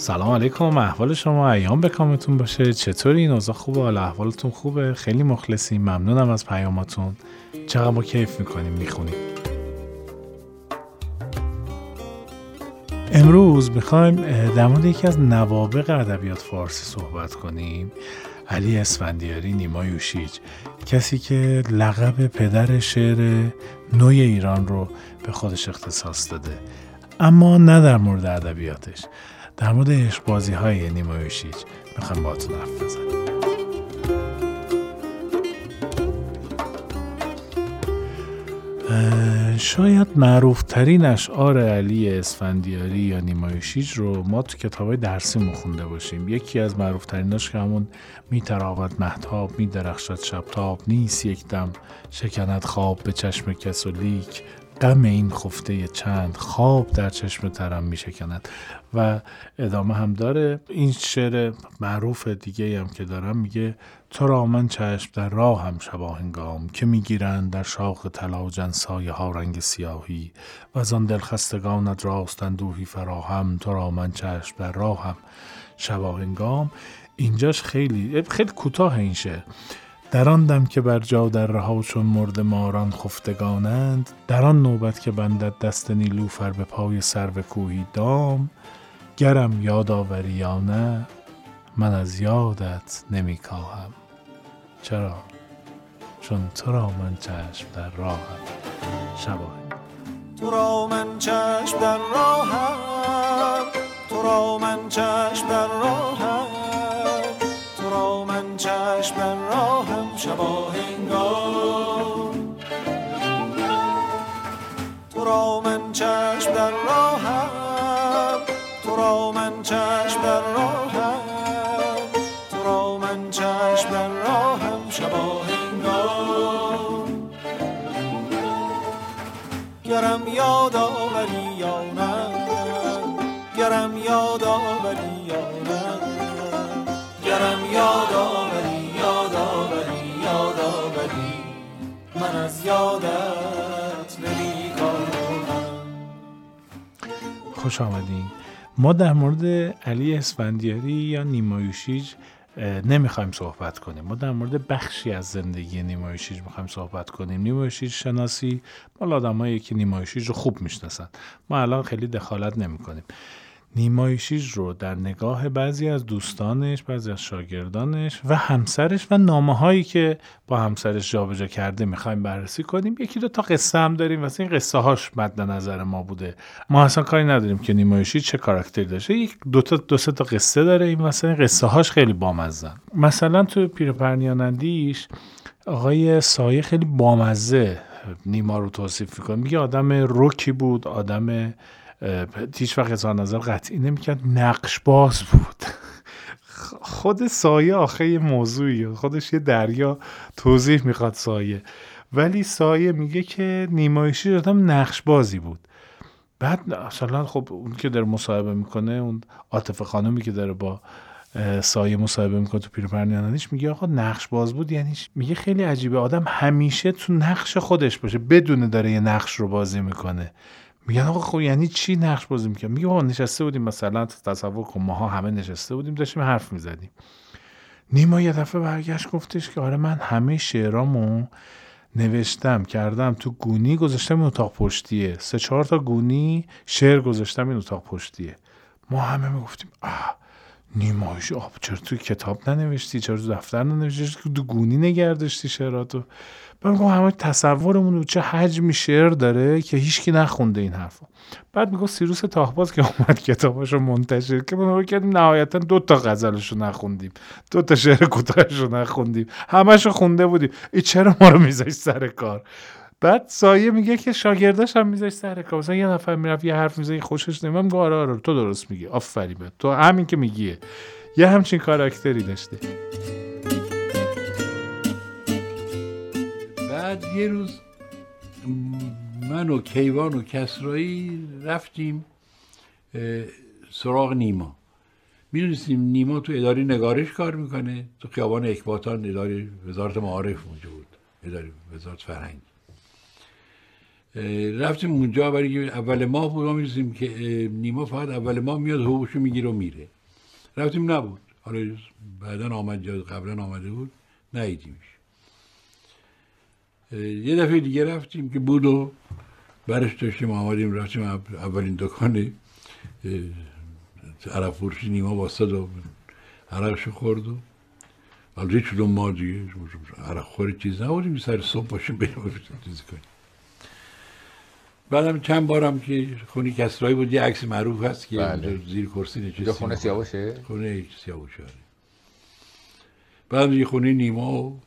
سلام علیکم احوال شما ایام بکامتون باشه. چطوری؟ اوضاع خوبه؟ حالا احوالتون خوبه؟ خیلی مخلصیم. ممنونم از پیاماتون. چقدر ما کیف می‌کنیم می‌خونیم. امروز می‌خوایم در مورد یکی از نوابق ادبیات فارسی صحبت کنیم. علی اسفندیاری نیما یوشیج. کسی که لقب پدر شعر نوی ایران رو به خودش اختصاص داده. اما نه در مورد ادبیاتش. در مورد عشق های نیما یوشیج می‌خوایم باهاتون حرف بزنیم شاید معروف ترین اشعار علی اسفندیاری یا نیمایشیج رو ما تو کتاب های درسی مخونده باشیم. یکی از معروف تریناش که همون میتراود محتاب میدرخشد شبتاب نیست یک دم شکند خواب به چشم کس و غم این خفته چند خواب در چشم ترم می شکند و ادامه هم داره. این شعر معروف دیگه هم که دارم میگه تو را من چشم در راه هم شبا هنگام که می‌گیرند در شاخ طلا و سایه ها رنگ سیاهی و از آن دلخستگانت راست اندوهی فراهم تو را من چشم در راه هم شبا هنگام. اینجاش خیلی خیلی کوتاه این شعر. در آن دم که بر جا در رها چون مرد ماران خفتگانند در آن نوبت که بندد دست نیلوفر به پای سرو کوهی دام گرم یاد آوری یا نه من از یادت نمی کاهم چرا؟ چون تو را من چشم در راهم. شباه تو را من چشم در راهم. تو را من چشم در راهم. تو را من چشم در راهم. شبا هنگام. تو را من چشم در راهم تو را من چشم در راهم تو را من چشم در راهم شبا هنگام. گرم یاد آوری یا نه گرم یاد آوری یا نه گرم یاد آوری یادت خوش آمدین. ما در مورد علی اسفندیاری یا نیمایوشیج نمی‌خوایم صحبت کنیم. ما در مورد بخشی از زندگی نیمایوشیج می‌خوایم صحبت کنیم. نیمایوشیج شناسی مال آدمایی که نیمایوشیج رو خوب می‌شناسن. ما الان خیلی دخالت نمی‌کنیم. نیمایشیج رو در نگاه بعضی از دوستانش، بعضی از شاگردانش و همسرش و نامه هایی که با همسرش جابجا کرده می‌خوایم بررسی کنیم. یکی دو تا قصه هم داریم. واسه این قصه هاش مد نظر ما بوده. ما اصلا کاری نداریم که نیمایشی چه کاراکتری داشته. یک دو تا دو سه تا قصه داره این مثلا قصه هاش خیلی بامزن مثلا تو پیرپرنیانندیش آقای سایه خیلی بامزه نیما رو توصیف می‌کنه. میگه آدم روکی بود آدم هیچ وقت اظهار نظر قطعی نمی‌کرد. نقش باز بود. خود سایه آخه یه موضوعیه. خودش یه دریا توضیح می‌خواد سایه. ولی سایه میگه که نیمایشی آدم نقش بازی بود. بعد اصلا خب اون که داره مصاحبه می‌کنه اون عاطفه خانمی که داره با سایه مصاحبه می‌کنه تو پیرپرنیانانیش میگه آقا نقش باز بود. یعنی میگه خیلی عجیبه. آدم همیشه تو نقش خودش باشه. بدونه داره یه نقش رو بازی می‌کنه. میگن آقا خب یعنی چی نقش بازی می‌کنم میگه آقا نشسته بودیم مثلا تصور کن ماها همه نشسته بودیم داشتیم حرف می‌زدیم. نیما یه دفعه برگشت گفتش که آره من همه شعرامو نوشتم کردم تو گونی گذاشتم این اتاق پشتیه. سه چهار تا گونی شعر گذاشتم این اتاق پشتیه. ما همه می‌گفتیم آه نیمایش آب. چرا تو کتاب ننوشتی؟ چرا تو دفتر ننوشتی؟ تو گونی نگردشتی شعراتو؟ من میگم همه تصورمون چه حجمی شعر داره که هیچکی نخونده این حرفو. بعد میگم سیروس تاهباز که اومد کتاباشو منتشر که ما کردیم نهایتا دو تا غزلشو نخوندیم. دو تا شعر کوتاهشو نخوندیم. همشو خونده بودیم. ای چرا ما رو میذاشت سر کار؟ بعد سایه میگه که شاگرداش هم میذاشت سر کار. یه نفر می‌رفت یه حرف می‌زنه خوشش نمیم آره آره تو درست میگی. آفرین. تو همین که میگیه یه همچین کاراکتری داشته. بعد یه روز من و کیوان و کسرایی رفتیم سراغ نیما. می‌دونستیم نیما تو اداره نگارش کار می‌کنه. تو خیابان اکباتان اداره وزارت معارف اونجا بود. اداره وزارت فرهنگ. رفتیم اونجا برای اول ماه بود ما می‌رسیم که نیما فقط اول ماه میاد حقوقشو می‌گیره و میره. رفتیم نبود. حالا بعدا آمد قبلا آمده بود نیدیمش یه دفعه دیگه رفتیم که بود و برش داشتیم آمدیم رفتیم اولین دکان عرق فروشی نیما باستاد و عرقشو خورد و البته چون ما دیگه عرق خوری چیز نبودیم سر صبح باشیم بریم چیز کنیم. بعدم چند بارم که خونی کسرایی بود یه عکس معروف هست که بله. زیر کرسی نشستیم خونه سیاوشه؟ خونه سیاوشه آره. بعد یه خونه نیما و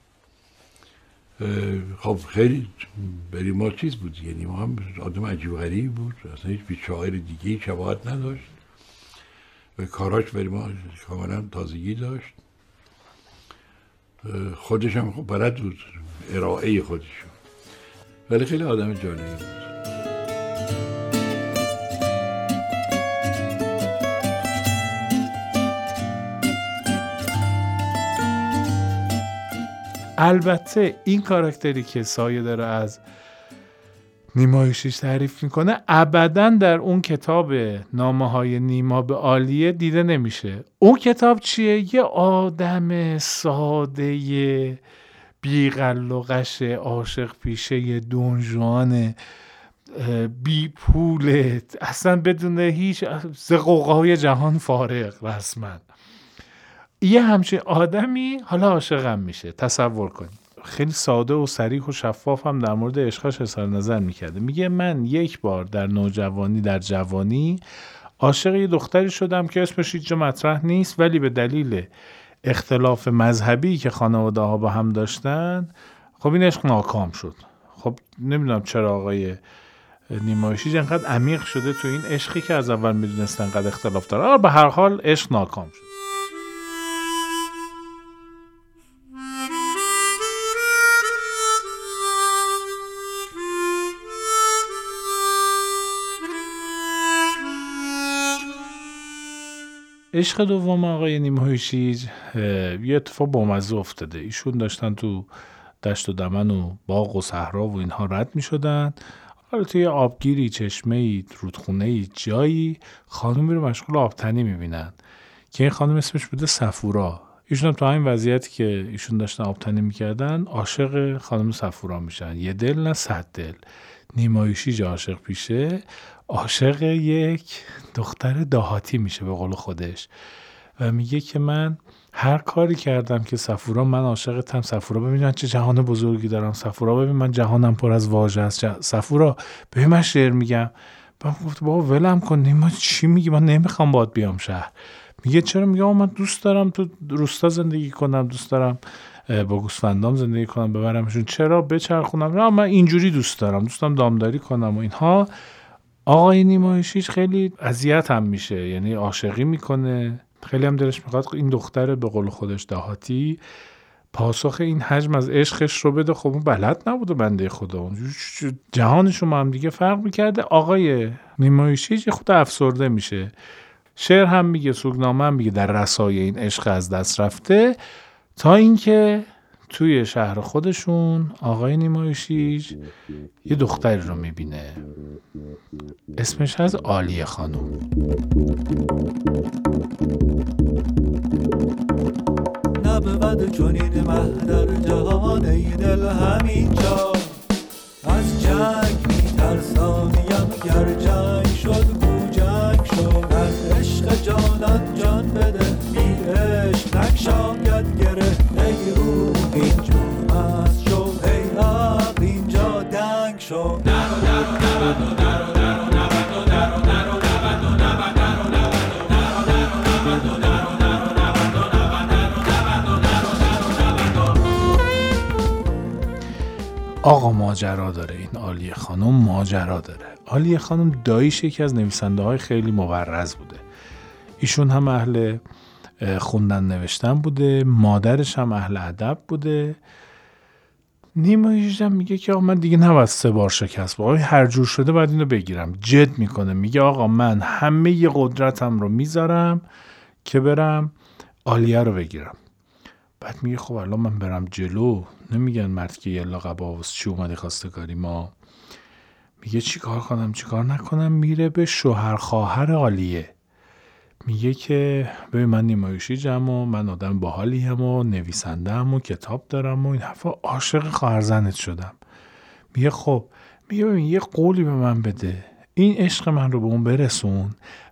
خب خیلی بری ما چیز بود دیگه نیما هم آدم عجیب غریب بود. اصلا هیچ بی شاعر دیگه شباهت نداشت. و کاراش بری ما کاملا تازگی داشت. خودش هم خب بلد بود ارائه خودشو ولی خیلی آدم جالبی بود. البته این کاراکتری که سایه داره از نیمایشیش تعریف می‌کنه ابدا در اون کتاب نامه های نیما به عالیه دیده نمیشه اون کتاب چیه؟ یه آدم ساده بیقل و قش عاشق پیشه دونجوان بی پول اصلا بدون هیچ زقوقای جهان فارغ رسما یه همچین آدمی حالا عاشقم میشه. تصور کنید خیلی ساده و سریح و شفاف هم در مورد عشقاش اظهار نظر می‌کرده. میگه من یک بار در نوجوانی در جوانی عاشق یه دختری شدم که اسمش هیچ مطرح نیست ولی به دلیل اختلاف مذهبی که خانواده ها با هم داشتن خب این عشق ناکام شد. خب نمی‌دونم چرا آقای نیمایشی انقدر عمیق شده تو این عشقی که از اول می‌دونستن قد اختلاف داره. به هر حال عشق ناکام شد. عشق دوم آقای نیمهای شیج یه اتفاق بامزه افتاده. ایشون داشتن تو دشت و دمن و باغ و صحرا و اینها رد می شدن حالا توی آبگیری چشمه ای رودخونه ای جایی خانومی رو مشغول آبتنی می‌بینن که این خانم اسمش بوده سفورا. ایشون هم تو همین وضعیتی که ایشون داشتن آبتنی می‌کردن عاشق خانم سفورا میشن. یه دل نه صد دل. نیمایشی عاشق پیشه عاشق یک دختر دهاتی میشه به قول خودش. و میگه که من هر کاری کردم که سفورا من عاشقتم. سفورا ببین چه جهان بزرگی دارم. سفورا ببین من جهانم پر از واژه است. سفورا ببین من شعر میگم. با گفت بابا ولم کن. ما چی میگی؟ من نمی‌خوام باد بیام شهر. میگه چرا؟ میگه من دوست دارم تو روستا زندگی کنم دوست دارم با گوسفندام زندگی کنم ببرمشون. چرا؟ بچرخونم. نه من اینجوری دوست دارم. دوستم دامداری کنم و اینها. آقای نیمایشیش خیلی اذیت هم میشه. یعنی عاشقی می‌کنه. خیلی هم دلش می‌خواد این دختر به قول خودش دهاتی پاسخ این حجم از عشقش رو بده. خب اون بلد نبوده بنده خدا. جهانشون ما هم دیگه فرق می‌کرده. آقای نیمایشیش خود افسرده میشه. شعر هم میگه سوگنامه هم میگه در رسای این عشق از دست رفته. تا اینکه توی شهر خودشون آقای نیمایشیج یه دختری رو می‌بینه. اسمش از آلیه خانم. نبود چونین مهدر جهان ای دل همینجا. از جنگ میترسانیم گر جنگ شد گو جنگ شد. در عشق جانان جان بده بی نکشاید گره ای روح اینجا از شو ای حق اینجا دنگ شد آقا ماجرا داره. این آلیه خانم ماجرا داره. آلیه خانم داییش یکی از نویسنده های خیلی مورز بوده. ایشون هم اهل خوندن نوشتن بوده. مادرش هم اهل ادب بوده. نیمایش هم میگه که آقا من دیگه نباید سه بار شکست با هر جور شده باید اینو بگیرم. جد می‌کنه. میگه آقا من همه قدرتم رو می‌ذارم که برم آلیه رو بگیرم. بعد میگه خب الان من برم جلو. نمیگن مرد که یه قبا چی اومده کاری ما. میگه چیکار کنم؟ چیکار نکنم؟ میره به شوهر خواهر عالیه میگه که ببین من نیمایوشی جمع و من آدم باحالی هم و نویسنده هم و کتاب دارم و این حرفا عاشق خواهرزنت شدم. میگه خب میگه ببین یه قولی به من بده. این عشق من رو به اون برسون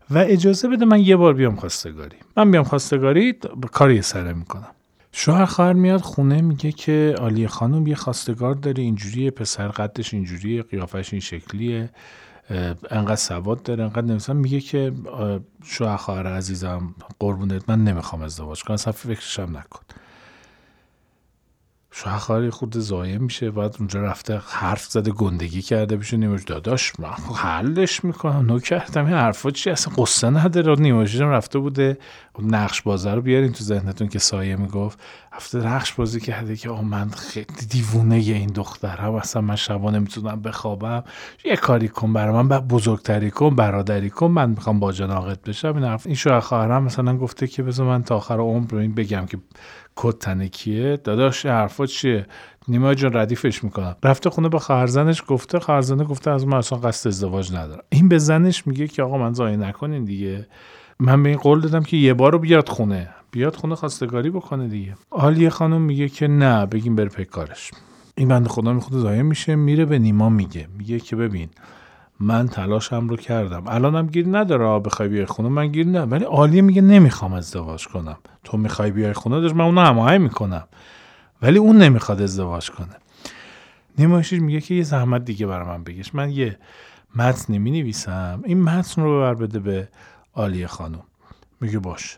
و اجازه بده من یه بار بیام خواستگاری. من بیام خواستگاری کاری سره می‌کنم. شوهر خواهر میاد خونه میگه که آلیه خانم یه خواستگار داره اینجوریه پسر قدش اینجوریه قیافش این شکلیه. انقدر سواد داره انقدر نمیسن میگه که شوهر خواهر عزیزم قربونت من نمی‌خوام ازدواج کنم. اصلا فکرشم نکن. شوهر خود زایه میشه بعد اونجا رفته حرف زده گندگی کرده بشه نیمش داداش من حلش می‌کنم. نو کردم. این حرفا چی؟ اصلا قصه نداره. نیمش رفته بوده. نقش بازه رو بیارین تو ذهنتون که سایه می‌گفت. هفته نقش بازی کرده که آه من خیلی دیوونه این دخترم اصلا من شبا نمی‌تونم بخوابم. یه کاری کن برای من بزرگتری کن برادری کن من می‌خوام با جناقت بشم. این حرف این شوهر خواهرم مثلا گفته که بذار من تا آخر عمر این بگم که کد تنکیه داداش حرفا چیه؟ نیما جان ردیفش می‌کنم. رفته خونه به خواهرزنش گفته. خواهرزنه گفته از من اصلا قصد ازدواج ندارم. این به زنش میگه که آقا من زایه نکنین دیگه. من به این قول دادم که یه بار رو بیاد خونه. بیاد خونه خواستگاری بکنه دیگه. آلیه خانم میگه که نه بگیم بره پیکارش این بند خدا می‌خواد زایه میشه میره به نیما میگه. میگه که ببین من تلاشم رو کردم. الانم گیر نداره بخوای بیای خونه؟ من گیر نه. ولی عالیه میگه نمی‌خوام ازدواج کنم. تو می‌خوای بیای خونه؟ داشت من اونو هماهنگ می‌کنم. ولی اون نمی‌خواد ازدواج کنه. نیماشیر میگه که یه زحمت دیگه برای من من یه متن می نویسم این متن رو ببر بده به عالیه خانم. میگه باش.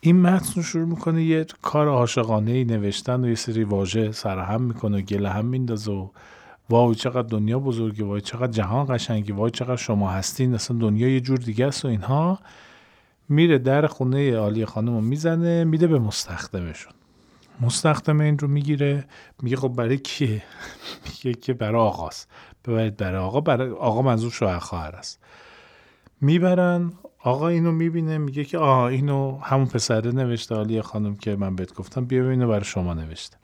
این متن رو شروع می‌کنه یه کار عاشقانه ای نوشتن و یه سری واژه سرهم می‌کنه و گله هم میندازه و وای چقدر دنیا بزرگه وای چقدر جهان قشنگه وای چقدر شما هستین اصلا دنیا یه جور دیگه است و اینها. میره در خونه عالی خانم رو می‌زنه میده به مستخدمشون. مستخدم این رو می‌گیره میگه خب برای کیه میگه که برای آقاست. ببرید برای آقا برای آقا منظور شوهر خواهر است. می‌برن آقا اینو می‌بینه میگه که آه اینو همون پسره نوشته عالی خانم که من بهت گفتم بیا اینو برای شما نوشته.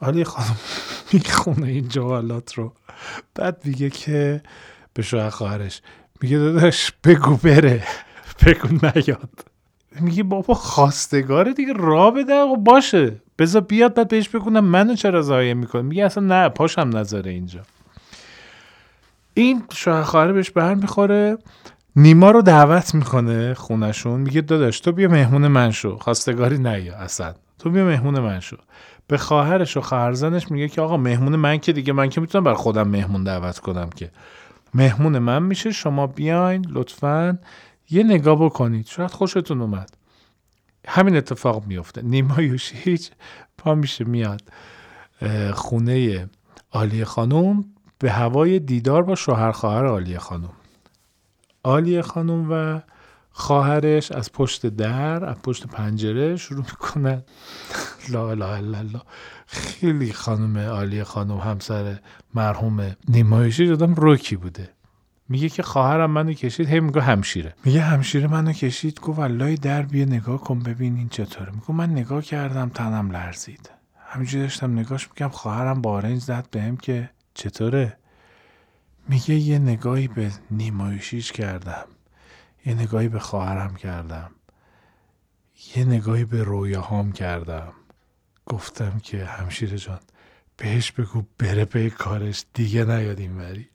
عالی خانم می‌خونه این جوالات رو. بعد میگه که به شوهر خواهرش میگه داداش بگو بره. بگو نیاد. میگه بابا خواستگاره دیگه را بده و باشه. بذار بیاد بعد بهش بگونم منو چرا ضایع می‌کنه. میگه اصلا نه پاشم نذاره اینجا. این شوهر خواهر بهش برمیخوره. نیما رو دعوت می‌کنه خونشون میگه داداش تو بیا مهمون من شو. خواستگاری نیا اصلا. تو بیا مهمون من شو. به خواهرش و خواهرزنش میگه که آقا مهمون من که دیگه من که می‌تونم بر خودم مهمون دعوت کنم که. مهمون من میشه شما بیاین لطفا یه نگاه بکنید. شاید خوشتون اومد. همین اتفاق میفته نیما یوشیچ پا میشه میاد خونه آلی خانم به هوای دیدار با شوهر خواهر آلی خانم. آلی خانم و خواهرش از پشت در از پشت پنجره شروع می‌کنن. لا اله الا الله. خیلی خانم عالی خانم همسر مرحوم نیمایشی دادم روکی بوده. میگه که خواهرم منو کشید هی میگه همشیره. میگه همشیره منو کشید گفت والله در بیا نگاه کن ببین این چطوره. میگه من نگاه کردم تنم لرزید. همینجوری داشتم نگاش میگم خواهرم بارنج زد بهم که چطوره؟ میگه یه نگاهی به نیمایشیش کردم. یه نگاهی به خواهرم کردم. یه نگاهی به رویاهام کردم. گفتم که همشیر جان بهش بگو بره به کارش دیگه نیاد این وری.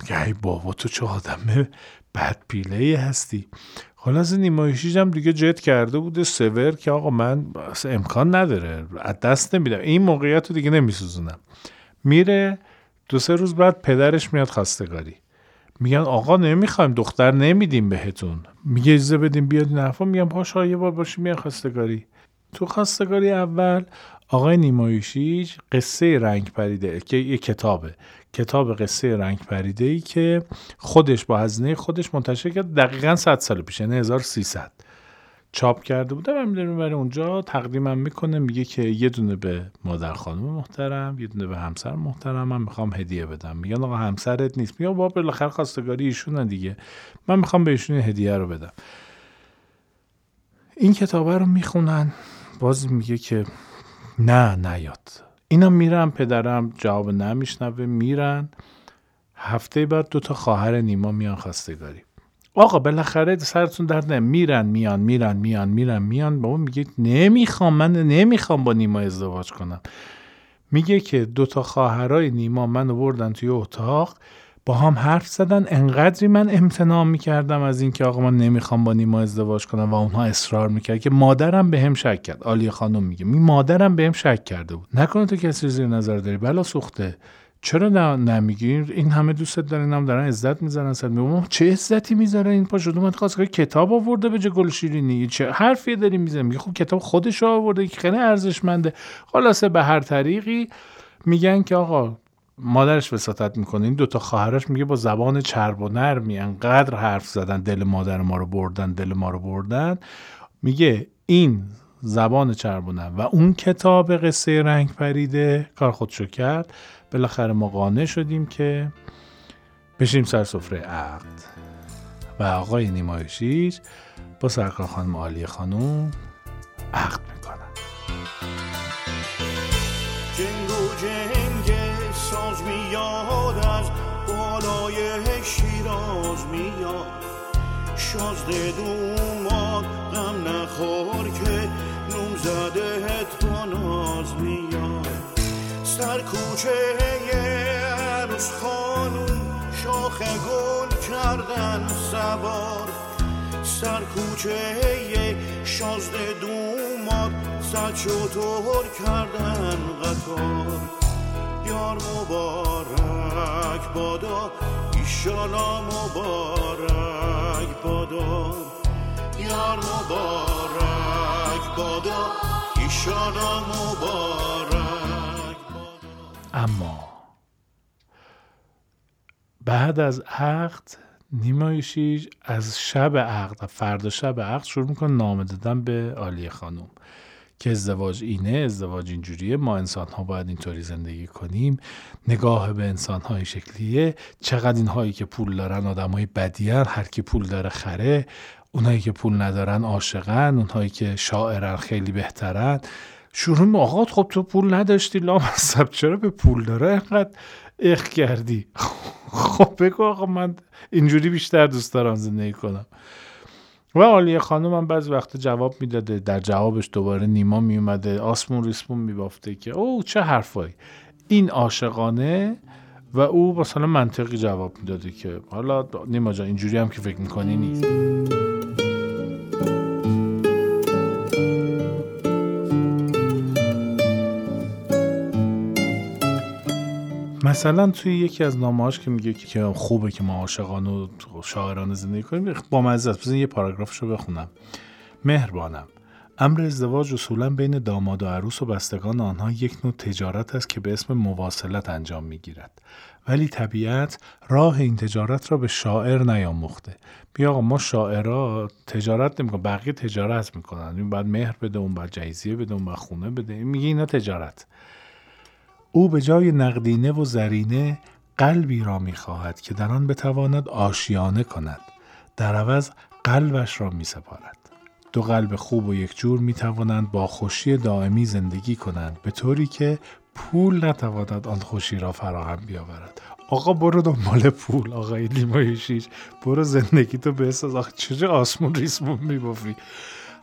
میگه ای بابا تو چه آدم بد پیله هستی. خلاص نیمایشیش هم دیگه جت کرده بوده سور که آقا من امکان نداره از دست نمیدم. این موقعیت رو دیگه نمیسوزونم. میره دو سه روز بعد پدرش میاد خواستگاری میگن آقا نمی‌خوایم دختر نمیدیم بهتون. میگه اجازه بدیم بیاد این حرفا میگن پاشا یه بار باشیم میان خواستگاری تو خواستگاری اول آقای نیمایشی قصه رنگ پریده که یه کتابه. کتاب قصه رنگ پریده ای که خودش با هزینه خودش منتشر کرد دقیقا 100 سال پیش یعنی 1300 چاپ کرده بوده و می‌دونیم برای اونجا تقدیمم می‌کنه میگه که یه دونه به مادر خانم محترم یه دونه به همسر محترم من می‌خوام هدیه بدم. میگن آقا همسرت نیست. میگه بابا بالاخره خواستگاری ایشون دیگه. من می‌خوام به ایشون هدیه رو بدم. این کتابه رو می‌خونن باز میگه که نه نیاد. اینا میرن پدرم جواب نمیشنوه میرن. هفته بعد دو تا خواهر نیما میان خواستگاری. آقا بالاخره سرتون درد نه میرن میان میرن میان میرن میان. بابا میگه نمی‌خوام من نمی‌خوام با نیما ازدواج کنم. میگه که دو تا خواهرای نیما منو بردن توی اتاق با هم حرف زدن. انقدری من امتناع می‌کردم از اینکه آقا من نمی‌خوام با نیما ازدواج کنم و اونها اصرار می‌کرد که مادرم به هم شک کرد. آلی خانم میگه می مادرم به هم شک کرده بود. نکنه تو کسی زیر نظر داری. بلا سوخته. چرا نمیگی؟ این همه دوستت دارن هم دارن عزت می‌ذارن سر میگم چه عزتی می‌ذاره این پاشو اومد خواست کتاب آورده به گل شیرینی. چه حرفی داری می‌زنه میگه خب کتاب خودش آورده که خیلی ارزشمنده. خلاصه به هر طریقی میگن که آقا مادرش وساطت می‌کنه. این دوتا خواهرش میگه با زبان چرب و نرمی انقدر حرف زدن دل مادر ما رو بردن دل ما رو بردن. میگه این زبان چرب و و اون کتاب قصه رنگ پریده کار خودشو کرد. بالاخره ما قانع شدیم که بشیم سر سفره عقد. و آقای نیمایشیج با سرکار خانم عالی خانوم عقد می‌کنن. ساز میاد از بالای شیراز میاد. شازده دوماد غم نخور که نوم زده با ناز میاد. سر کوچه شاخ گل کردن سوار. سر کوچه شازده دوماد صد شطور کردن قطار. یار مبارک بادا ایشالا مبارک بادا. یار مبارک بادا ایشالا مبارک اما بعد از عقد نیمایشیج از شب عقد فردا شب عقد شروع می‌کنه نامه دادن به عالی خانوم که ازدواج اینه ازدواج اینجوریه ما انسان ها باید اینطوری زندگی کنیم. نگاه به انسان های شکلیه. چقدر این هایی که پول دارن آدم های بدیان هر کی پول داره خره. اونایی که پول ندارن عاشقن اونهایی که شاعرن خیلی بهترن. شروع آقا خب تو پول نداشتی لامصب چرا به پول داره؟ اینقدر اخ کردی. خب بگو آقا من اینجوری بیشتر دوست دارم زندگی کنم. و عالیه خانم هم بعضی وقت جواب می‌داده. در جوابش دوباره نیما میومده آسمون ریسمون میبافته که او چه حرفایی. این عاشقانه و او مثلا منطقی جواب می‌داده که حالا نیما جان اینجوری هم که فکر می‌کنی نیست. مثلا توی یکی از نامه‌هاش که میگه که خوبه که ما عاشقان و شاعرانه زندگی کنیم با مزه است. یه پاراگرافشو بخونم. مهربانم. امر ازدواج اصولا بین داماد و عروس و بستگان آنها یک نوع تجارت است که به اسم مواصلت انجام می‌گیرد. ولی طبیعت راه این تجارت را به شاعر نیاموخته. بیا آقا ما شاعرها تجارت نمی‌کنن بقیه تجارت می‌کنن. این بعد مهر بده اون بعد جایزیه بده اون بعد خونه بده. میگه اینا تجارت. او به جای نقدینه و زرینه قلبی را می‌خواهد که در آن بتواند آشیانه کند. در عوض قلبش را می سپارد. دو قلب خوب و یک جور می توانند با خوشی دائمی زندگی کنند به طوری که پول نتواند آن خوشی را فراهم بیاورد. آقا برو دنبال پول آقای لیمای شیش برو زندگی تو بساز. آخه چجا آسمون ریسمون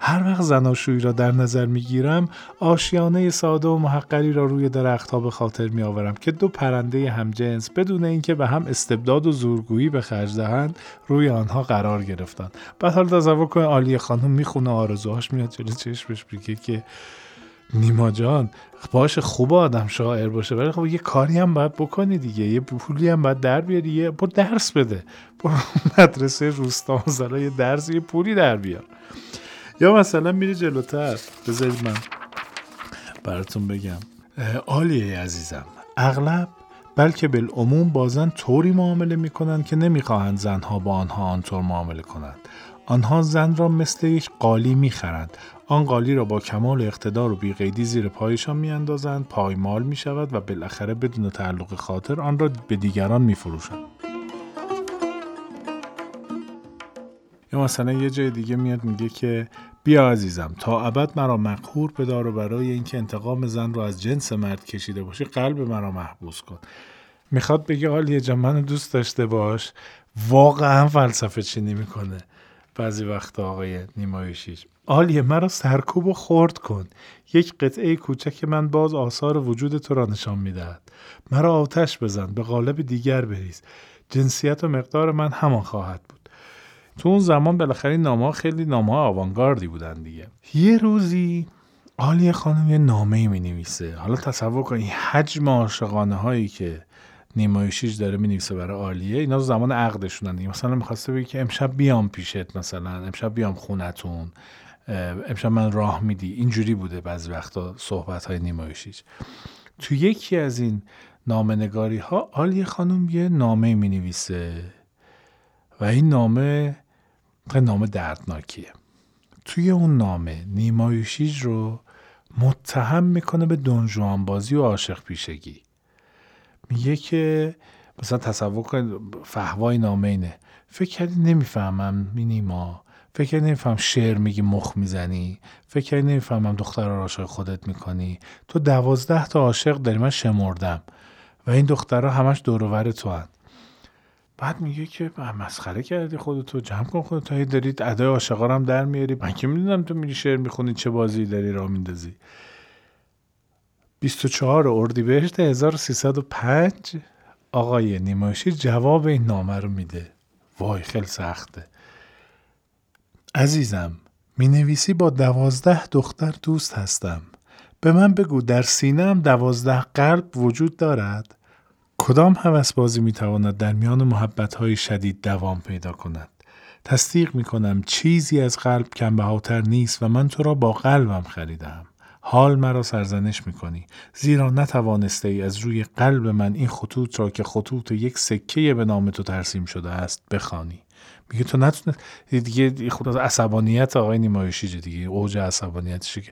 هر وقت زناشویی را در نظر می‌گیرم آشیانه ساده و محقری را روی درختها به خاطر میآورم که دو پرنده همجنس بدون اینکه به هم استبداد و زورگویی به خرج دهند روی آنها قرار گرفتند. بعد حال تصور کن عالی خانم می‌خونه آرزوهاش میاد جلو چشمش میگه که نیما جان باشه خوب آدم شاعر باشه ولی خب یه کاری هم باید بکنی دیگه یه پولی هم باید در بیاری یه برو درس بده. برو مدرسه روستا مثلا یه درس یه پولی در بیار. یا مثلا میری جلوتر. بذارید من براتون بگم. عالیه عزیزم اغلب بلکه بالعموم بازن طوری معامله می‌کنند که نمی‌خواهند زنها با آنها آنطور معامله کنند. آنها زن را مثل یک قالی می‌خرند. آن قالی را با کمال اقتدار و بیقیدی زیر پایشان میاندازند پایمال می‌شود و بالاخره بدون تعلق خاطر آن را به دیگران میفروشند. یا مثلا یه جای دیگه میاد میگه که بیا عزیزم تا ابد مرا مقهور بدار و برای اینکه انتقام زن رو از جنس مرد کشیده باشی قلب مرا محبوس کن. می‌خواد بگه آلیه جان منو دوست داشته باش. واقعا فلسفه چینی می‌کنه. بعضی وقت آقای نیمایشیش آلیه مرا سرکوب و خورد کن. یک قطعه کوچک من باز آثار وجود تو را نشان می‌دهد. مرا آتش بزن به قالب دیگر بریز. جنسیت و مقدار من همان خواهد بود. تو اون زمان بالاخره این نامه خیلی نامه ها آوانگاردی بودن دیگه. یه روزی آلیه خانم یه نامه می نویسه حالا تصور کنید حجم عاشقانه هایی که نیمایشیش داره می نویسه برای آلیه اینا زمان عقدشونن. دیگه مثلا می‌خواسته بگه که امشب بیام پیشت مثلا امشب بیام خونتون امشب من راه میدی. اینجوری بوده بعضی وقتا صحبت های نیمایشیش تو یکی از این نامنگاری ها آلیه خانم یه نامه می نویسه و این نامه نامه دردناکیه. توی اون نامه نیمایوشیج رو متهم می‌کنه به دنجوان بازی و عاشق پیشگی. میگه که مثلا تصور کن فهوای نامه اینه. فکر کردی نمی‌فهمم نیما. فکر کردی نمیفهم شعر میگی مخ می‌زنی. فکر کردی نمی‌فهمم دختر را عاشق خودت می‌کنی. تو دوازده تا عاشق داری من شمردم. و این دخترها همش دورور تو هن. بعد میگه که مسخره کردی خودتو جمع کن خودتو. هی دارید ادای عاشقا هم در میاری. من که می‌دونم تو میری شعر می‌خونی چه بازی داری را میندازی. 24 اردیبهشت 1305 آقای نیمایشی جواب این نامه رو میده. وای خیلی سخته. عزیزم می نویسی با دوازده دختر دوست هستم. به من بگو در سینم دوازده قلب وجود دارد؟ کدام هوس بازی می تواند در میان محبت های شدید دوام پیدا کند؟ تصدیق می کنم چیزی از قلب کم بهاتر نیست و من تو را با قلبم خریدم حال مرا سرزنش می کنی زیرا نتوانسته ای از روی قلب من این خطوط را که خطوط یک سکه به نام تو ترسیم شده است بخوانی. میگه تو نتونه دیگه خود از عصبانیت آقای نیمایشی دیگه. اوج عصبانیتشه که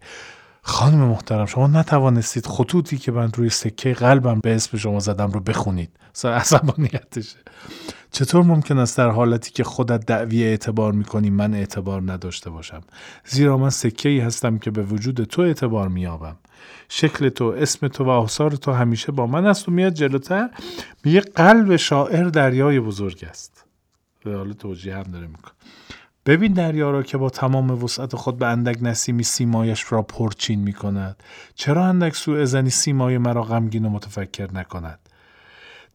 خانم محترم شما نتوانستید خطوطی که من روی سکه قلبم به اسم شما زدم رو بخونید. سر عصبانیتشه. چطور ممکن است در حالتی که خودت دعوی اعتبار می‌کنی من اعتبار نداشته باشم؟ زیرا من سکه ای هستم که به وجود تو اعتبار میابم شکل تو اسم تو و آثار تو همیشه با من است و میاد جلوتر. میگه قلب شاعر دریای بزرگ است. به حال توجیه هم داره می‌کنه. ببین دریا را که با تمام وسعت خود به اندک نسیمی سیمایش را پرچین می کند چرا اندک سوء زنی سیمای مرا غمگین و متفکر نکند؟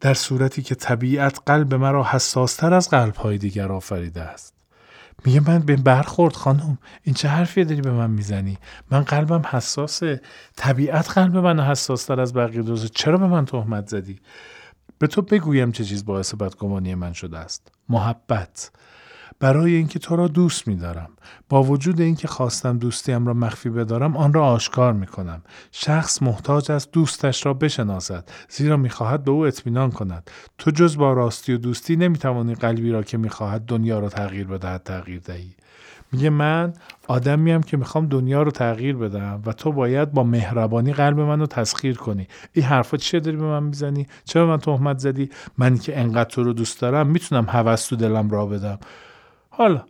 در صورتی که طبیعت قلب مرا حساستر از قلبهای دیگر آفریده است. میگه من به برخورد خانم این چه حرفی داری به من می‌زنی؟ من قلبم حساسه. طبیعت قلب من حساستر از بقیه دوزه چرا به من تهمت زدی؟ به تو بگویم چه چیز باعث بدگمانی من شده است. محبت. برای اینکه تو را دوست می دارم. با وجود اینکه خواستم دوستیم را مخفی بدارم آن را آشکار می کنم. شخص محتاج است دوستش را بشناسد زیرا می‌خواهد به او اطمینان کند. تو جز با راستی و دوستی نمی‌توانی قلبی را که می‌خواهد دنیا را تغییر بدهد تغییر دهی. میگه من آدمیم که می‌خوام دنیا رو تغییر بدم و تو باید با مهربانی قلب منو تسخیر کنی. این حرفا چیه داری به من می‌زنی؟ چرا من تهمت زدی؟ من که انقدر تو رو دوست دارم می‌تونم هوس دلم را بدم. حالا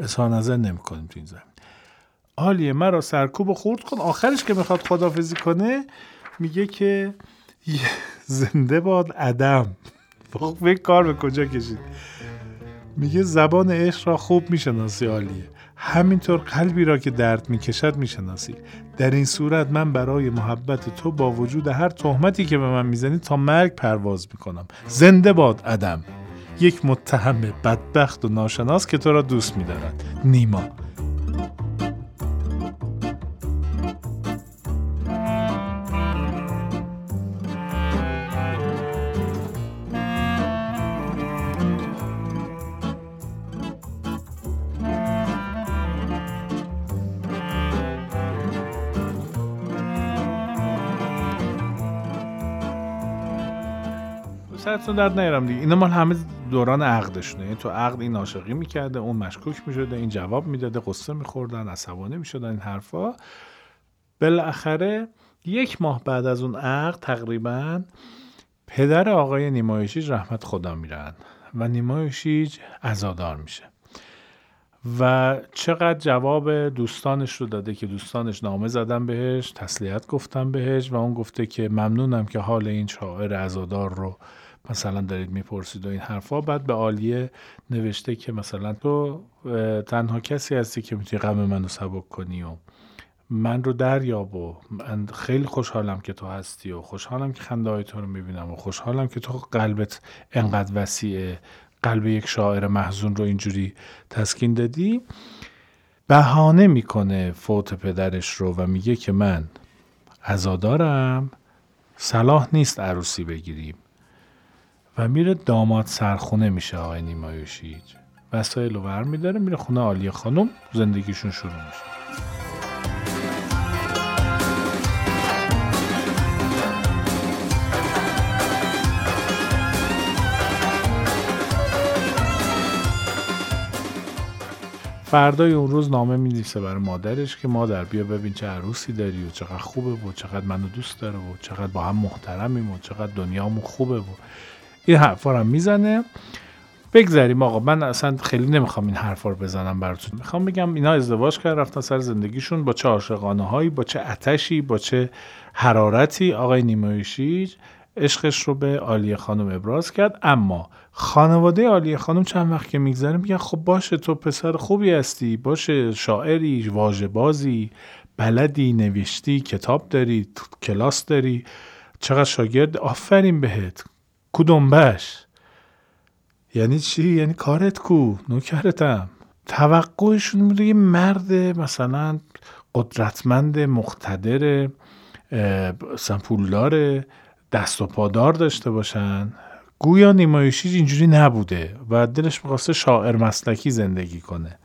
اظهار نظر نمی‌کنیم تو این زمین. حالیه مرا سرکوب و خورد کن. آخرش که می‌خواد خدافزی کنه میگه که زنده باد عدم. فکر کار به کجا کشید. میگه زبان عشق را خوب می‌شناسی عالیه همینطور قلبی را که درد می‌کشد می‌شناسی. در این صورت من برای محبت تو با وجود هر تهمتی که به من می‌زنی تا مرگ پرواز می‌کنم. زنده باد عدم. یک متهم بدبخت و ناشناس که تو را دوست میدارد. نیما سرتون درد نیارم دیگه. اینا مال همه دوران عقدشونه. یعنی تو عقد این عاشقی می‌کرده اون مشکوک می‌شده این جواب می‌داده قصه میخوردن عصبانی می‌شدن این حرفا. بالاخره یک ماه بعد از اون عقد تقریبا پدر آقای نیمایشیج رحمت خدا میرن و نیمایشیج ازادار میشه. و چقدر جواب دوستانش رو داده که دوستانش نامه زدن بهش تسلیت گفتن بهش و اون گفته که ممنونم که حال این شاعر عزادار رو مثلا دارید می‌پرسید و این حرفا بعد به عالیه نوشته که مثلا تو تنها کسی هستی که می‌تونی غم منو سبک کنی و من رو دریاب و من خیلی خوشحالم که تو هستی و خوشحالم که خنده های تو رو می‌بینم و خوشحالم که تو قلبت انقدر وسیعه قلب یک شاعر محزون رو اینجوری تسکین دادی. بهانه می‌کنه فوت پدرش رو و میگه که من عزادارم صلاح نیست عروسی بگیریم. و میره داماد سرخونه میشه آقای نیمایوشیج وسایل رو ور میداره میره خونه عالی خانم زندگیشون شروع میشه. فردای اون روز نامه میدیسه برای مادرش که مادر بیا ببین چه عروسی داری و چقدر خوبه و چقدر منو دوست داره و چقدر با هم محترمیم و چقدر دنیامون خوبه و این حرفا رو می‌زنه. بگذریم آقا من اصلا خیلی نمی‌خوام این حرفا رو بزنم براتون. می‌خوام بگم اینا ازدواج کرد رفتن سر زندگیشون با چه عاشقانه هایی با چه اتشی با چه حرارتی. آقای نیمایشی عشقش رو به عالیه خانم ابراز کرد. اما خانواده عالیه خانم چند وقت که میگذره میگن خب باشه تو پسر خوبی هستی باشه شاعری واژه بازی بلدی نوشتی کتاب داری کلاس داری چقدر شاگرد آفرین بهت. کدومبش یعنی چی؟ یعنی کارت کو؟ نوکرتم. توقعشون بوده یه مرد مثلا قدرتمند مقتدر مثلا پولدار دست و پادار داشته باشن. گویا نیمایشی اینجوری نبوده و دلش می‌خواسته شاعر مسلکی زندگی کنه.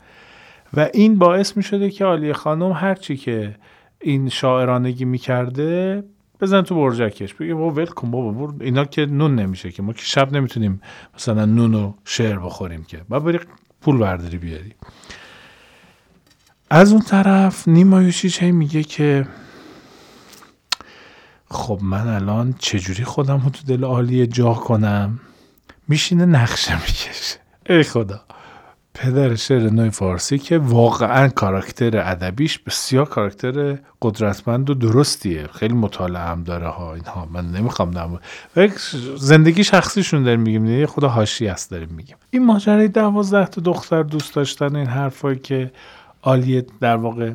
و این باعث می‌شده که عالیه خانم هرچی که این شاعرانگی می‌کرده بزن تو برجکش. بگه بابا ول کن بابا اینا که نون نمیشه که. ما که شب نمی‌تونیم مثلا نون و شعر بخوریم که. و بری پول برداری بیاری. از اون طرف نیمایوشیچ هی میگه که خب من الان چجوری خودم رو تو دل عالی جا کنم؟ میشینه نقشه می‌کشه. ای خدا. پدر شعر نوع فارسی که واقعا کاراکتر ادبیش بسیار کاراکتر قدرتمند و درستیه. خیلی مطالعه هم داره ها اینها. من نمی‌خوام نم زندگی شخصیشون داریم میگیم یه خدا هاشی هست داریم میگیم. این ماجرای دوازده تا دختر دوست داشتن این حرفایی که عالیه در واقع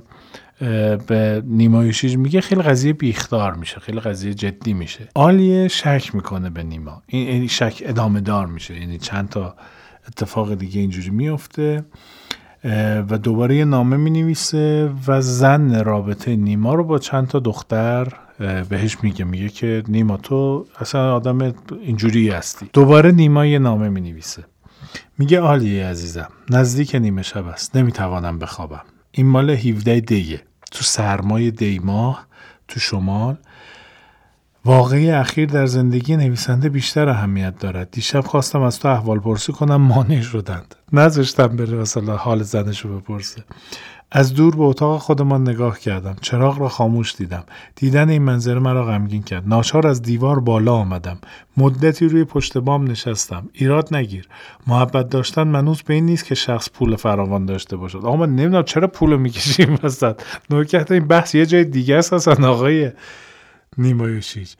به نیمایوشیج میگه خیلی قضیه بیختار میشه خیلی قضیه جدی میشه. آلیه شک می‌کنه به نیما. این شک ادامه دار میشه. یعنی چند تا اتفاق دیگه اینجوری میفته و دوباره یه نامه می نویسه و زن رابطه نیما رو با چند تا دختر بهش میگه میگه که نیما تو اصلا آدم اینجوری هستی. دوباره نیما یه نامه می نویسه میگه آلیه عزیزم نزدیک نیمه شب است نمی‌توانم بخوابم. این مال 17 دیه. تو سرمای دیماه تو شمال واقعی اخیر در زندگی نویسنده بیشتر اهمیت دارد. دیشب خواستم از تو احوال پرسی کنم مانع شدند. نذاشتم بره مثلا حال زنش رو بپرسه. از دور به اتاق خودمان نگاه کردم. چراغ را خاموش دیدم. دیدن این منظره مرا غمگین کرد. ناچار از دیوار بالا آمدم. مدتی روی پشت بام نشستم. ایراد نگیر. محبت داشتن منوط به این نیست که شخص پول فراوان داشته باشد. آقا من نمی‌دونم چرا پول می‌کشیم وسط. نوکت این بحث یه جای دیگه است اصلا آقای نیمایوشیج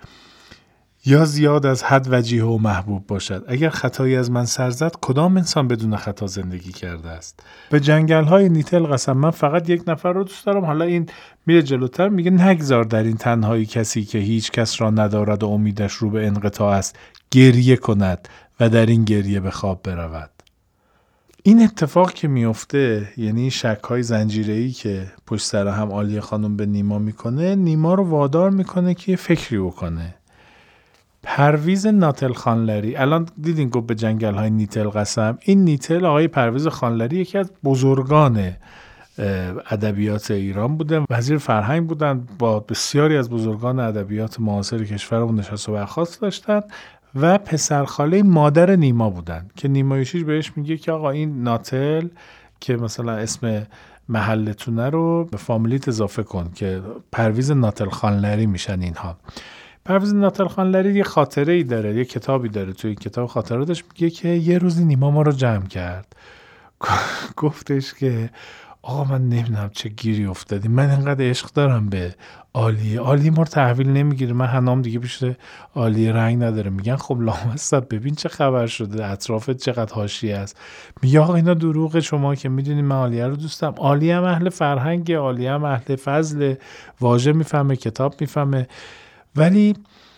یا زیاد از حد وجیه و محبوب باشد. اگر خطایی از من سر زد کدام انسان بدون خطا زندگی کرده است؟ به جنگل های نیتل قسم من فقط یک نفر رو دوست دارم. حالا این میره جلوتر میگه نگذار در این تنهایی کسی که هیچ کس را ندارد و امیدش رو به انقطاع است گریه کند و در این گریه به خواب برود. این اتفاق که میفته یعنی شک های زنجیره که پشت سر هم عالی خانم به نیما می‌کنه نیما رو وادار می‌کنه که فکری بکنه. پرویز ناتل خانلری. الان دیدین گفت به جنگل های نیتل قسم. این نیتل آقای پرویز خانلری یکی از بزرگان ادبیات ایران بودن وزیر فرهنگ بودن با بسیاری از بزرگان ادبیات معاصر کشورمون نشست و برخواست داشتن. و پسرخاله مادر نیما بودن که نیمایشیش بهش میگه که آقا این ناتل که مثلا اسم محلتونه رو به فامیلیت اضافه کن که پرویز ناتل خانلری میشن اینها. پرویز ناتل خانلری یه خاطره ای داره یه کتابی داره. توی این کتاب خاطراتش میگه که یه روزی نیما ما رو جمع کرد. گفتش که آقا من نمی‌دونم چه گیری افتادی من انقدر عشق دارم به عالی. ما رو تحویل نمی‌گیره. من هنام دیگه پیش عالی رنگ نداره. میگن خب لامصب. ببین چه خبر شده. اطرافت چقدر حاشیه است. میگه آقا اینا دروغ شما که می‌دونی من عالیه رو دوستم عالی هم اهل فرهنگ عالی هم اهل فضل واژه می‌فهمه کتاب می‌فهمه. ولی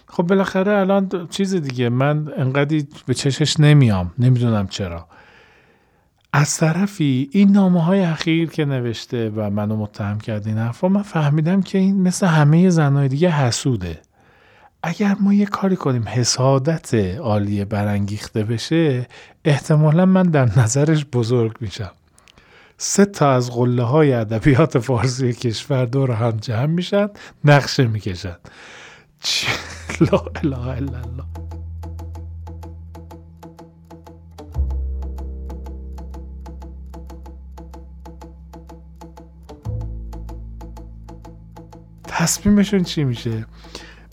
خب بالاخره الان چیز دیگه. من انقدر به چشش نمیام. نمی‌دونم چرا. از طرفی این نامه های اخیر که نوشته و منو متهم کرد این حرفا من فهمیدم که این مثل همه زنهای دیگه حسوده. اگر ما یه کاری کنیم حسادت عالیه برانگیخته بشه احتمالا من در نظرش بزرگ میشم. سه تا از قله های ادبیات فارسی کشور دور هم جمع میشن نقشه می‌کشن. لا اله الا الله. تصمیمشون چی میشه؟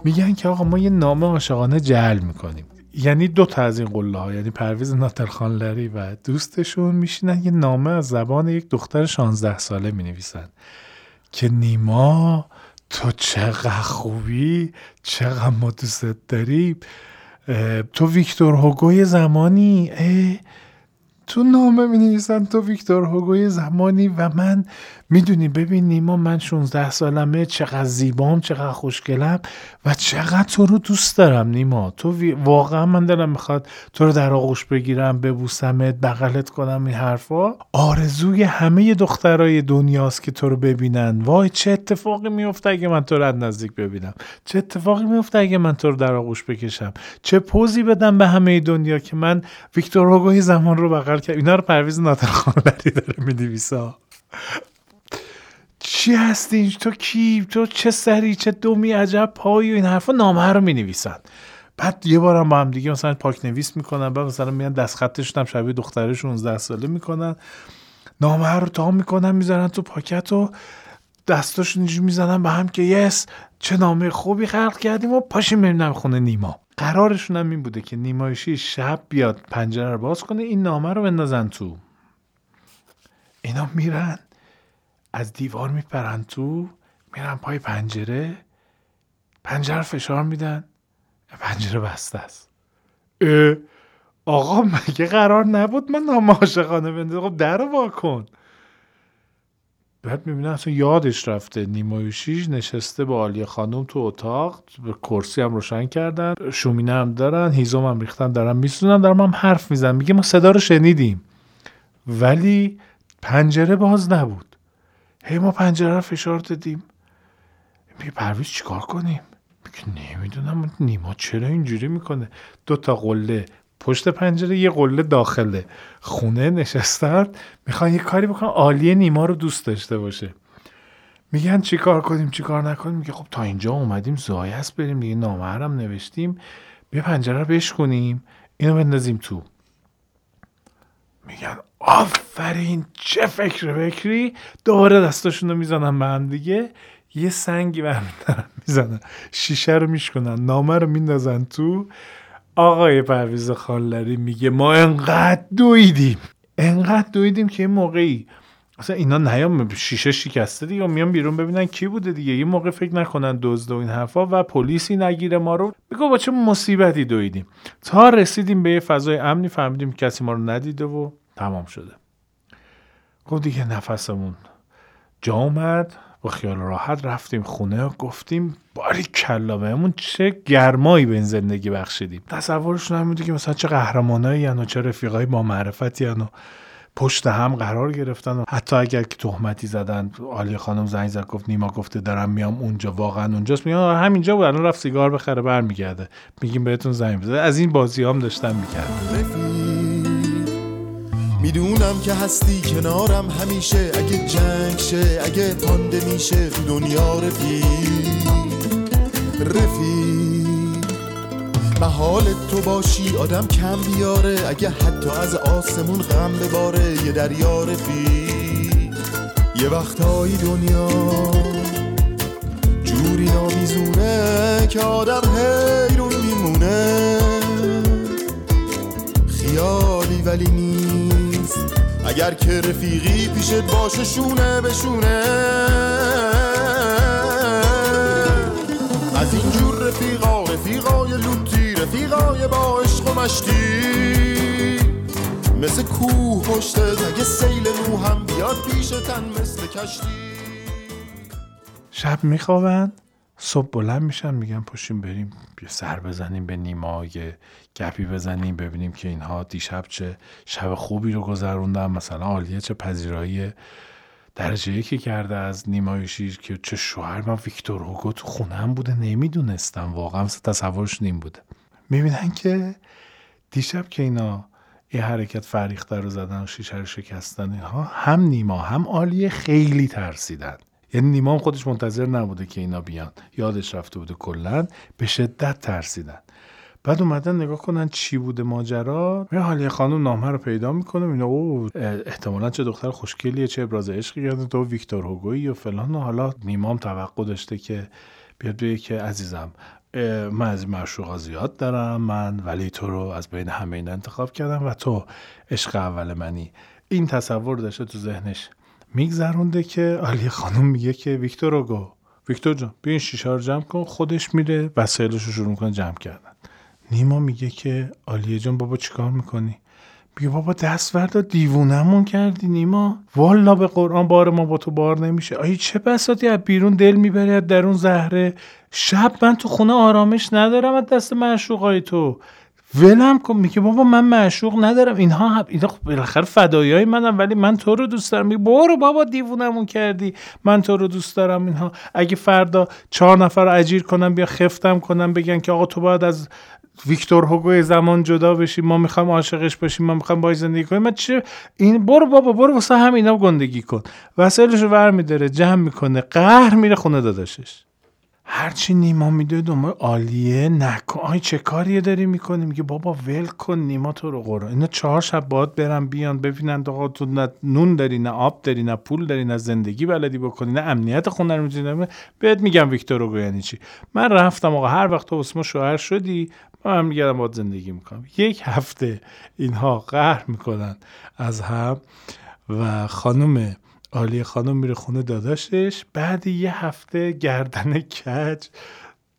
میگن که آقا ما یه نامه عاشقانه جعل می‌کنیم. یعنی دو تا از این قله ها یعنی پرویز ناترخانلری و دوستشون میشینن یه نامه از زبان یک دختر 16 ساله می نویسن که نیما تو چقدر خوبی چقدر ما دوست داریم. تو ویکتور هوگوی زمانی. تو نامه می نویسن تو ویکتور هوگوی زمانی و من می‌دونی ببین نیما من 16 سالمه چقدر زیبام چقدر خوشگلم و چقدر تو رو دوست دارم نیما. تو واقعا من دلم می‌خواد تو رو در آغوش بگیرم ببوسمت بغلت کنم این حرفا. آرزوی همه دخترای دنیاست که تو رو ببینن. وای چه اتفاقی میفته اگه من تو رو نزدیک ببینم؟ چه اتفاقی میفته اگه من تو رو در آغوش بکشم؟ چه پوزی بدم به همه دنیا که من ویکتور هوگوی زمان رو بغل کردم؟ اینا رو پرویز ناترخانلری داره می‌نویسه. چی هستی؟ تو کی؟ تو چه سری؟ چه دومی؟ عجب پایی و این حرفا نامه رو می نویسن بعد یه بارم با هم دیگه مثلا پاک نویس می‌کنن بعد مثلا میان دست خطشون هم شبیه دختره 16 ساله می‌کنن. نامه رو تا می‌کنن می‌ذارن تو پاکت و دستاشون اینجوری می‌زنن به هم که یس چه نامه خوبی خلق کردیم و پاشیم بریم خونه نیما. قرارشون هم این بوده که نیمایشی شب بیاد پنجره رو باز کنه این نامه رو بندازن تو. اینا میرن. از دیوار میپرن تو میرن پای پنجره پنجره فشار میدن. پنجره بسته است. آقا مگه قرار نبود من نام عاشقانه بنده خب در رو کن. بعد می‌بینن اصلا یادش رفته. نیمایوشیش نشسته با آلیه خانم تو اتاق. به کرسی هم روشن کردن. شومینه هم دارن هیزم هم ریختن دارن میسونن دارم هم حرف میزن میگه ما صدا رو شنیدیم. ولی پنجره باز نبود. هی ما پنجره رو فشار دادیم. میگه پرویز چیکار کنیم؟ میگه نمی‌دونم. نیما چرا اینجوری می‌کنه؟ دو تا قله. پشت پنجره یه قله داخله. خونه نشستن. می‌خوان یه کاری بکنن. عالی نیما رو دوست داشته باشه. میگن چی کار کنیم؟ چی کار نکنیم؟ میگه خب تا اینجا اومدیم. زایست بریم دیگه. نامهرم نوشتیم. بیا پنجره رو بشکنیم اینو بندازیم تو. میگن آفرین چه فکر فکری. دوباره دستاشون رو می‌زنن به هم دیگه. یه سنگی برمیدارن می‌زنن. شیشه رو میشکنن نامه رو میندازن تو. آقای پرویز خانلری میگه ما انقدر دویدیم. انقدر دویدیم که یه موقعی اصلا اینا نیام شیشه شکسته دیگه میان بیرون ببینن کی بوده دیگه. یه موقع فکر نکنن دزد و این حرفا و پلیسی نگیره ما رو. بگو با چه مصیبتی دویدیم. تا رسیدیم به یه فضای امنی فهمیدیم کسی ما رو ندیده و تمام شده. گفت دیگه نفسمون جا اومد با خیال راحت رفتیم خونه و گفتیم باری کلا بهمون چه گرمایی به این زندگی بخشیدیم. تصورشون هم که مثلا چه قهرمانایی و چه رفیقایی با معرفتی و پشت هم قرار گرفتن و حتی اگر که تهمتی زدن عالی خانم زنگ زد گفت نیما گفته دارم میام اونجا واقعا اونجاست. میگم همینجا بود الان رفت سیگار بخره برمیگرده. میگیم بهتون زنگ بزنه. از این بازی هم داشتن می‌کردن. می‌دونم که هستی کنارم همیشه. اگه جنگ شه اگه پانده میشه دنیا رفی رفی محال تو باشی آدم کم بیاره. اگه حتی از آسمون غم بباره یه دریا رفی یه وقتایی دنیا جوری نامیزونه که آدم حیرون میمونه. خیالی ولی نیست. اگر که رفیقی پیشت باشه شونه به شونه. از اینجور رفیقا رفیقای لوتی رفیقای با عشق و مشتی. مثل کوه پشت اگه سیل نو هم بیاد پیشتن مثل کشتی. شب میخوابن صبح بلند میشن میگن پشیم بریم سر بزنیم به نیما یه گپی بزنیم ببینیم که اینها دیشب چه شب خوبی رو گذروندن. مثلا عالیه چه پذیرایی درجه یکی کرده از نیمای شیر که چه شوهر. من ویکتور هوگو تو خونم بوده نمی‌دونستم. واقعا تصورش نیم بوده می‌بینن که دیشب که اینا یه حرکت فریخته رو زدن و شیشه رو شکستن اینها هم نیما هم عالیه خیلی ترسیدن. یعنی نیما خودش منتظر نبوده که اینا بیان. یادش رفته بوده کلا. به شدت ترسیدن. بعد اومدن نگاه کنن چی بوده ماجرا. یه حالی خانم نامه رو پیدا می‌کنه. اینا او احتمالا چه دختر خوشگلیه چه ابراز عشقی کرده. تو ویکتور هوگویی و فلان و حالا نیمام توقع داشته که بیاد بگه که عزیزم من از این زیاد دارم. من ولی تو رو از بین همه اینا انتخاب کردم و تو عشق اول منی. این تصور داشته تو ذهنش. میگذرونده که علی خانم میگه که ویکتور هوگو ویکتور جان بیا این شیشه رو جمع کن خودش میره وسایلش رو شروع می‌کنه جمع کردن. نیما میگه که آلیه جان بابا چیکار می‌کنی؟ میگه بابا دست وردا دیوونمون کردی نیما. والا به قرآن بار ما با تو بار نمیشه. آیه چه بساتی از بیرون دل می‌بری از درون زهره. شب من تو خونه آرامش ندارم از دست معشوقای تو. ولم کن میگه بابا من معشوق ندارم. اینها هم اینا خب بالاخره فدایی های منم ولی من تو رو دوست دارم. میگه برو بابا دیوونمون کردی. من تو رو دوست دارم. اینها اگه فردا چهار نفر رو اجیر کنم بیا خفتم کنم بگن که آقا تو باید از ویکتور هوگو زمان جدا بشی. ما می‌خوایم عاشقش باشیم ما می‌خوایم باهاش زندگی کنیم. من چه این برو بابا برو واسه هم اینا گندگی کن. وسایلش رو ور میداره جمع می‌کنه قهر میره خونه داداشش. هرچی نیما میده دنبال عالیه نکن آی چه کاریه داری می‌کنی؟ میگه بابا ول کن نیما تو رو قرآن. اینا چهار شب باید برن بیان ببینن آقا تو نه نون داری نه آب داری نه پول داری نه زندگی بلدی بکنی نه امنیت خونه رو می‌تونی بهت میگم ویکتور یعنی چی. من رفتم آقا هر وقت تو واسه ما شوهر شدی من هم میگردم باید زندگی می‌کنم. یک هفته اینها قهر می‌کنن از هم. و خانم عالی خانم میره خونه داداشش. بعد یه هفته گردن کج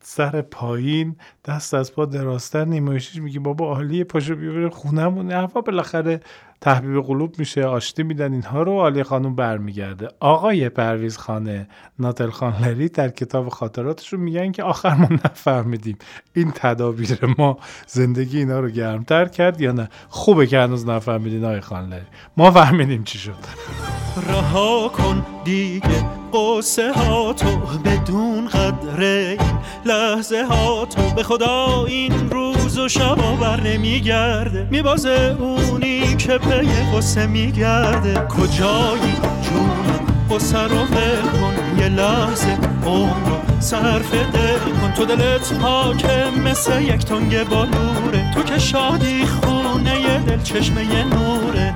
سر پایین دست از پا دراستر نیمایشیش میگه بابا عالیه پاشو بیاره خونهمون. حرفا بالاخره تحبیب قلوب میشه آشتی میدن اینها رو عالی خانم برمیگرده. آقای پرویز خانه ناتل خانلری در کتاب خاطراتشون میگن که آخر ما نفهمیدیم این تدابیر ما زندگی اینا رو گرمتر کرد یا نه. خوبه که هنوز نفهمیدین آقای خانلری ما فهمیدیم چی شد. رها کن دیگه قصه ها تو بدون قدر این لحظه ها تو به خدا این روز و شبا بر نمیگرده. میبازه اونی که پی قصه میگرده. کجایی جون؟ قصه رو ول کن. یه لحظه عمر رو صرف دل کن. تو دلت پاکه مثل یک تنگ بالوره تو که شادی خونه دل چشمه نوره.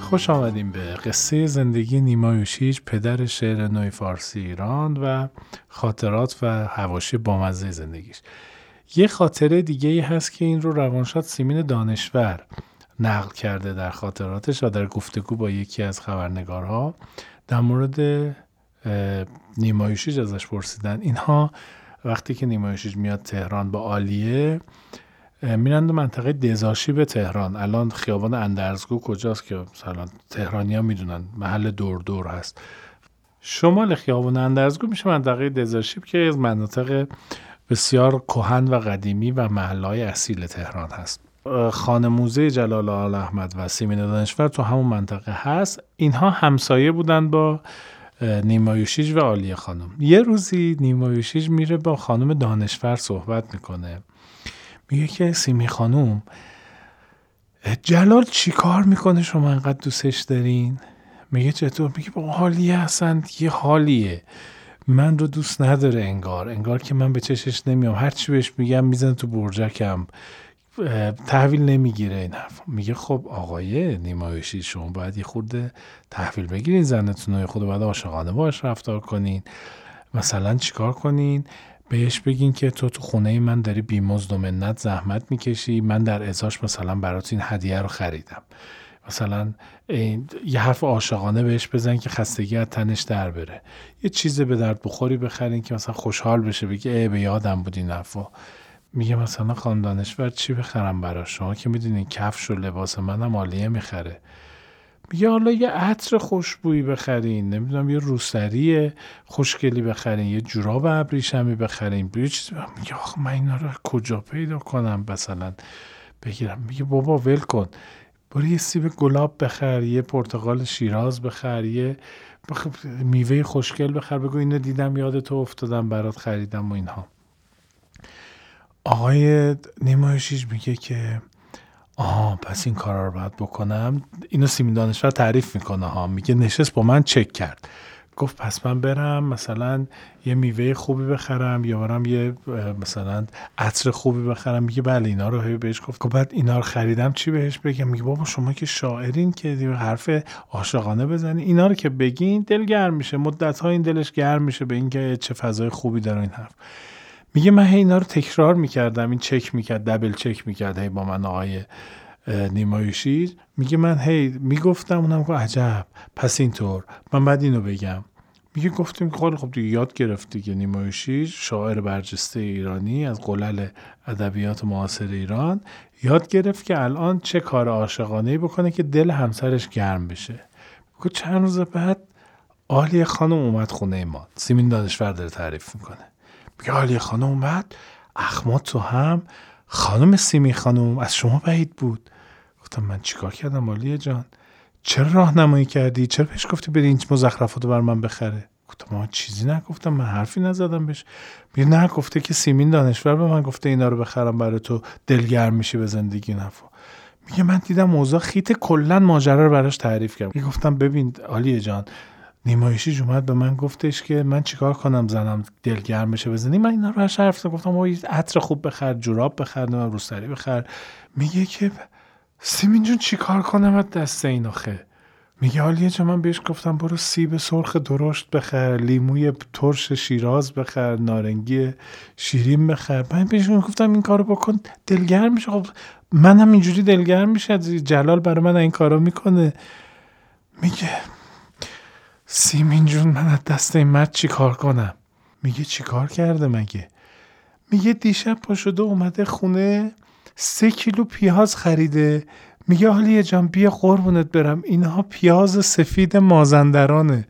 خوش آمدیم به قصه زندگی نیما یوشیج پدر شعر نوی فارسی ایران و خاطرات و حواشی بامزه زندگیش. یه خاطره دیگه ای هست که این رو روانشاد سیمین دانشور نقل کرده در خاطراتش و در گفتگو با یکی از خبرنگارها. در مورد اه، نیما یوشیج ازش پرسیدن. اینها وقتی که نیما یوشیج میاد تهران با آلیه میرن منطقه دزاشیب تهران. الان خیابان اندرزگو کجاست که مثلا تهرانی ها می‌دونن محل دور دور هست. شمال خیابان اندرزگو میشه منطقه دزاشیب که از مناطق بسیار کهن و قدیمی و محله‌های اصیل تهران هست. خانه موزه جلال آل احمد و سیمین دانشور تو همون منطقه هست. اینها همسایه بودن با نیمایوشیج و عالیه خانم. یه روزی نیمایوشیج میره با خانم دانشور صحبت می‌کنه. میگه که سیمی خانوم جلال چی کار می‌کنه شما انقدر دوستش دارین؟ میگه چطور؟ میگه با حالیه اصلا یه حالیه. من رو دوست نداره انگار. انگار که من به چشش نمیام. هر چی بهش میگم میزن تو برجکم. تحویل نمی‌گیره این حرف. میگه خب آقای نیمایشی شما باید یه خورده تحویل بگیرین زنتون رو. خود باید عاشقانه باش رفتار کنین. مثلا چیکار کنین؟ بهش بگین که تو تو خونه من داری بیمزد و منت زحمت می‌کشی. من در ازاش مثلا برات این هدیه رو خریدم. مثلا یه حرف عاشقانه بهش بزن که خستگی از تنش در بره. یه چیز به درد بخوری بخرین که مثلا خوشحال بشه بگه ای به یادم بود این حرفا میگه مثلا خانم دانشور چی بخرم برا شما؟ که می‌دونین کفش و لباس منم عالیه می‌خره. میگه حالا یه عطر خوشبویی بخرین. نمی‌دونم یه روسری خوشگلی بخرین. یه جوراب ابریشمی بخرین. یه چیزی میگه آخ من اینا رو کجا پیدا کنم مثلا؟ بگیرم. میگه بابا ول کن. برو یه سیب گلاب بخر یه پرتقال شیراز بخر یه میوه خوشگل بخر. بگو اینو دیدم یاد تو افتادم برات خریدم و اینها. آقای نیمایشیش میگه که آها پس این کارا رو باید بکنم. اینو سیمین دانشور تعریف می‌کنه ها. میگه نشست با من چک کرد. گفت پس من برم مثلا یه میوه خوبی بخرم یا برم یه مثلا عطر خوبی بخرم. میگه بله اینا رو بهش گفت. بعد اینا رو خریدم چی بهش بگم؟ میگه بابا شما که شاعرین که حرف عاشقانه بزنی. اینا رو که بگین دل گرم میشه. مدت ها این دلش گرم میشه به اینکه چه فضای خوبی داره این حرف. میگه من هی اینا رو تکرار می‌کردم این چک می‌کرد دبل چک می‌کرد هی با من آقای نیمایشی. میگه من هی می‌گفتم اونم که عجب پس اینطور. من بعد اینو بگم. میگه گفتیم که خب دیگه یاد گرفتی که نیمایشی شاعر برجسته ایرانی از قلل ادبیات معاصر ایران. یاد گرفت که الان چه کار عاشقانه بکنه که دل همسرش گرم بشه. میگه چند روز بعد آلی خانم اومد خونه ما. سیمین دانشور داره تعریف می‌کنه. میگه آلی خانم اومد اخمات تو هم خانم سیمی خانم از شما بعید بود. گفتم من چیکار کردم آلیه جان؟ چرا راهنمایی کردی؟ چرا بهش گفتی بری این مزخرفات بر من بخره؟ گفتم من چیزی نگفتم من حرفی نزدم بهش. میگه نه گفته که سیمین دانشور به من گفته اینا رو بخرم برای تو دلگرم میشی به زندگی نفو میگه من دیدم موضوع خیت کلا ماجرا رو براش تعریف کردم. گفتم ببین آلیه جان نیمایشی اومد به من گفتش که من چیکار کنم زنم دلگرم بشه بزنی من اینا رو حرف گفتم او عطر خوب بخر جوراب بخر روسری بخر. میگه که سیمین جون چیکار کنم دست این آخه؟ میگه حالیه چه من بهش گفتم برو سیب سرخ درشت بخر لیموی ترش شیراز بخر نارنگی شیرین بخر. من بهش گفتم این کارو بکن دلگرم میشه. خب منم اینجوری دلگرم میشه جلال برای من این کارو می‌کنه. میگه سیمین جون من از دست این مرد چی کار کنم؟ میگه چی کار کرده مگه؟ میگه دیشب پا شده اومده خونه سه کیلو پیاز خریده. میگه حالی جان بیا قربونت برم. اینها پیاز سفید مازندرانه.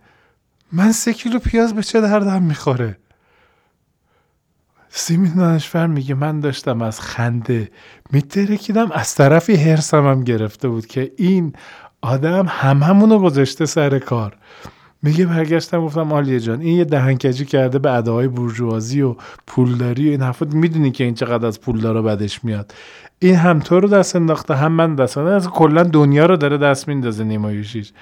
من سه کیلو پیاز به چه دردم می‌خوره؟ سیمین دانشور میگه من داشتم از خنده میترکیدم. از طرفی هرسم هم گرفته بود که این آدم هممونو گذاشته سر کار. میگه برگشتم گفتم آلیه جان این یه دهنکجی کرده به اداهای بورژوازی و پولداری و این حرفات می‌دونی که این چقدر از پولدارا بدش میاد. این هم تو رو دست انداخته هم من دست از کلا دنیا رو داره دست میندازه نیمایشیش.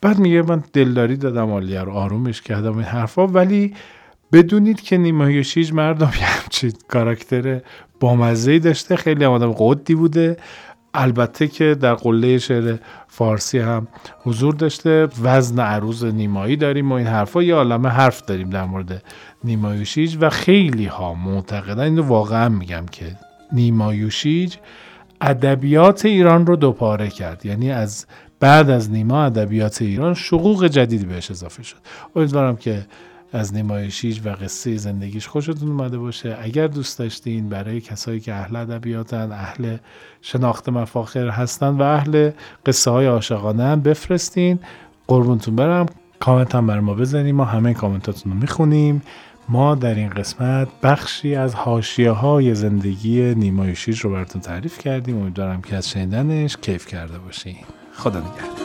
بعد میگه من دلداری دادم آلیه رو آرومش کردم این حرفا. ولی بدونید که نیمایشیج مردم یه همچین کاراکتر بامزهی داشته. خیلی آدم قدی بوده. البته که در قله شعر فارسی هم حضور داشته. وزن عروض نیمایی داریم و این حرفا. یه عالمه حرف داریم در مورد نیمایوشیج و خیلی ها معتقدن. اینو واقعا میگم که نیمایوشیج ادبیات ایران رو دوپاره کرد. یعنی از بعد از نیما ادبیات ایران شقوق جدیدی بهش اضافه شد. امیدوارم که از نمایشیش و قصه زندگیش خوشتون اومده باشه. اگر دوست داشتین برای کسایی که اهل ادبیاتن اهل شناخت مفاخر هستن و اهل قصه های عاشقانه هم بفرستین. قربونتون برم. کامنت هم بر ما بزنیم ما همه کامنتاتون رو می‌خونیم. ما در این قسمت بخشی از حاشیه های زندگی نیمایشیج رو براتون تعریف کردیم. امیدوارم که از شنیدنش کیف کرده باشین. خدا نگهدار.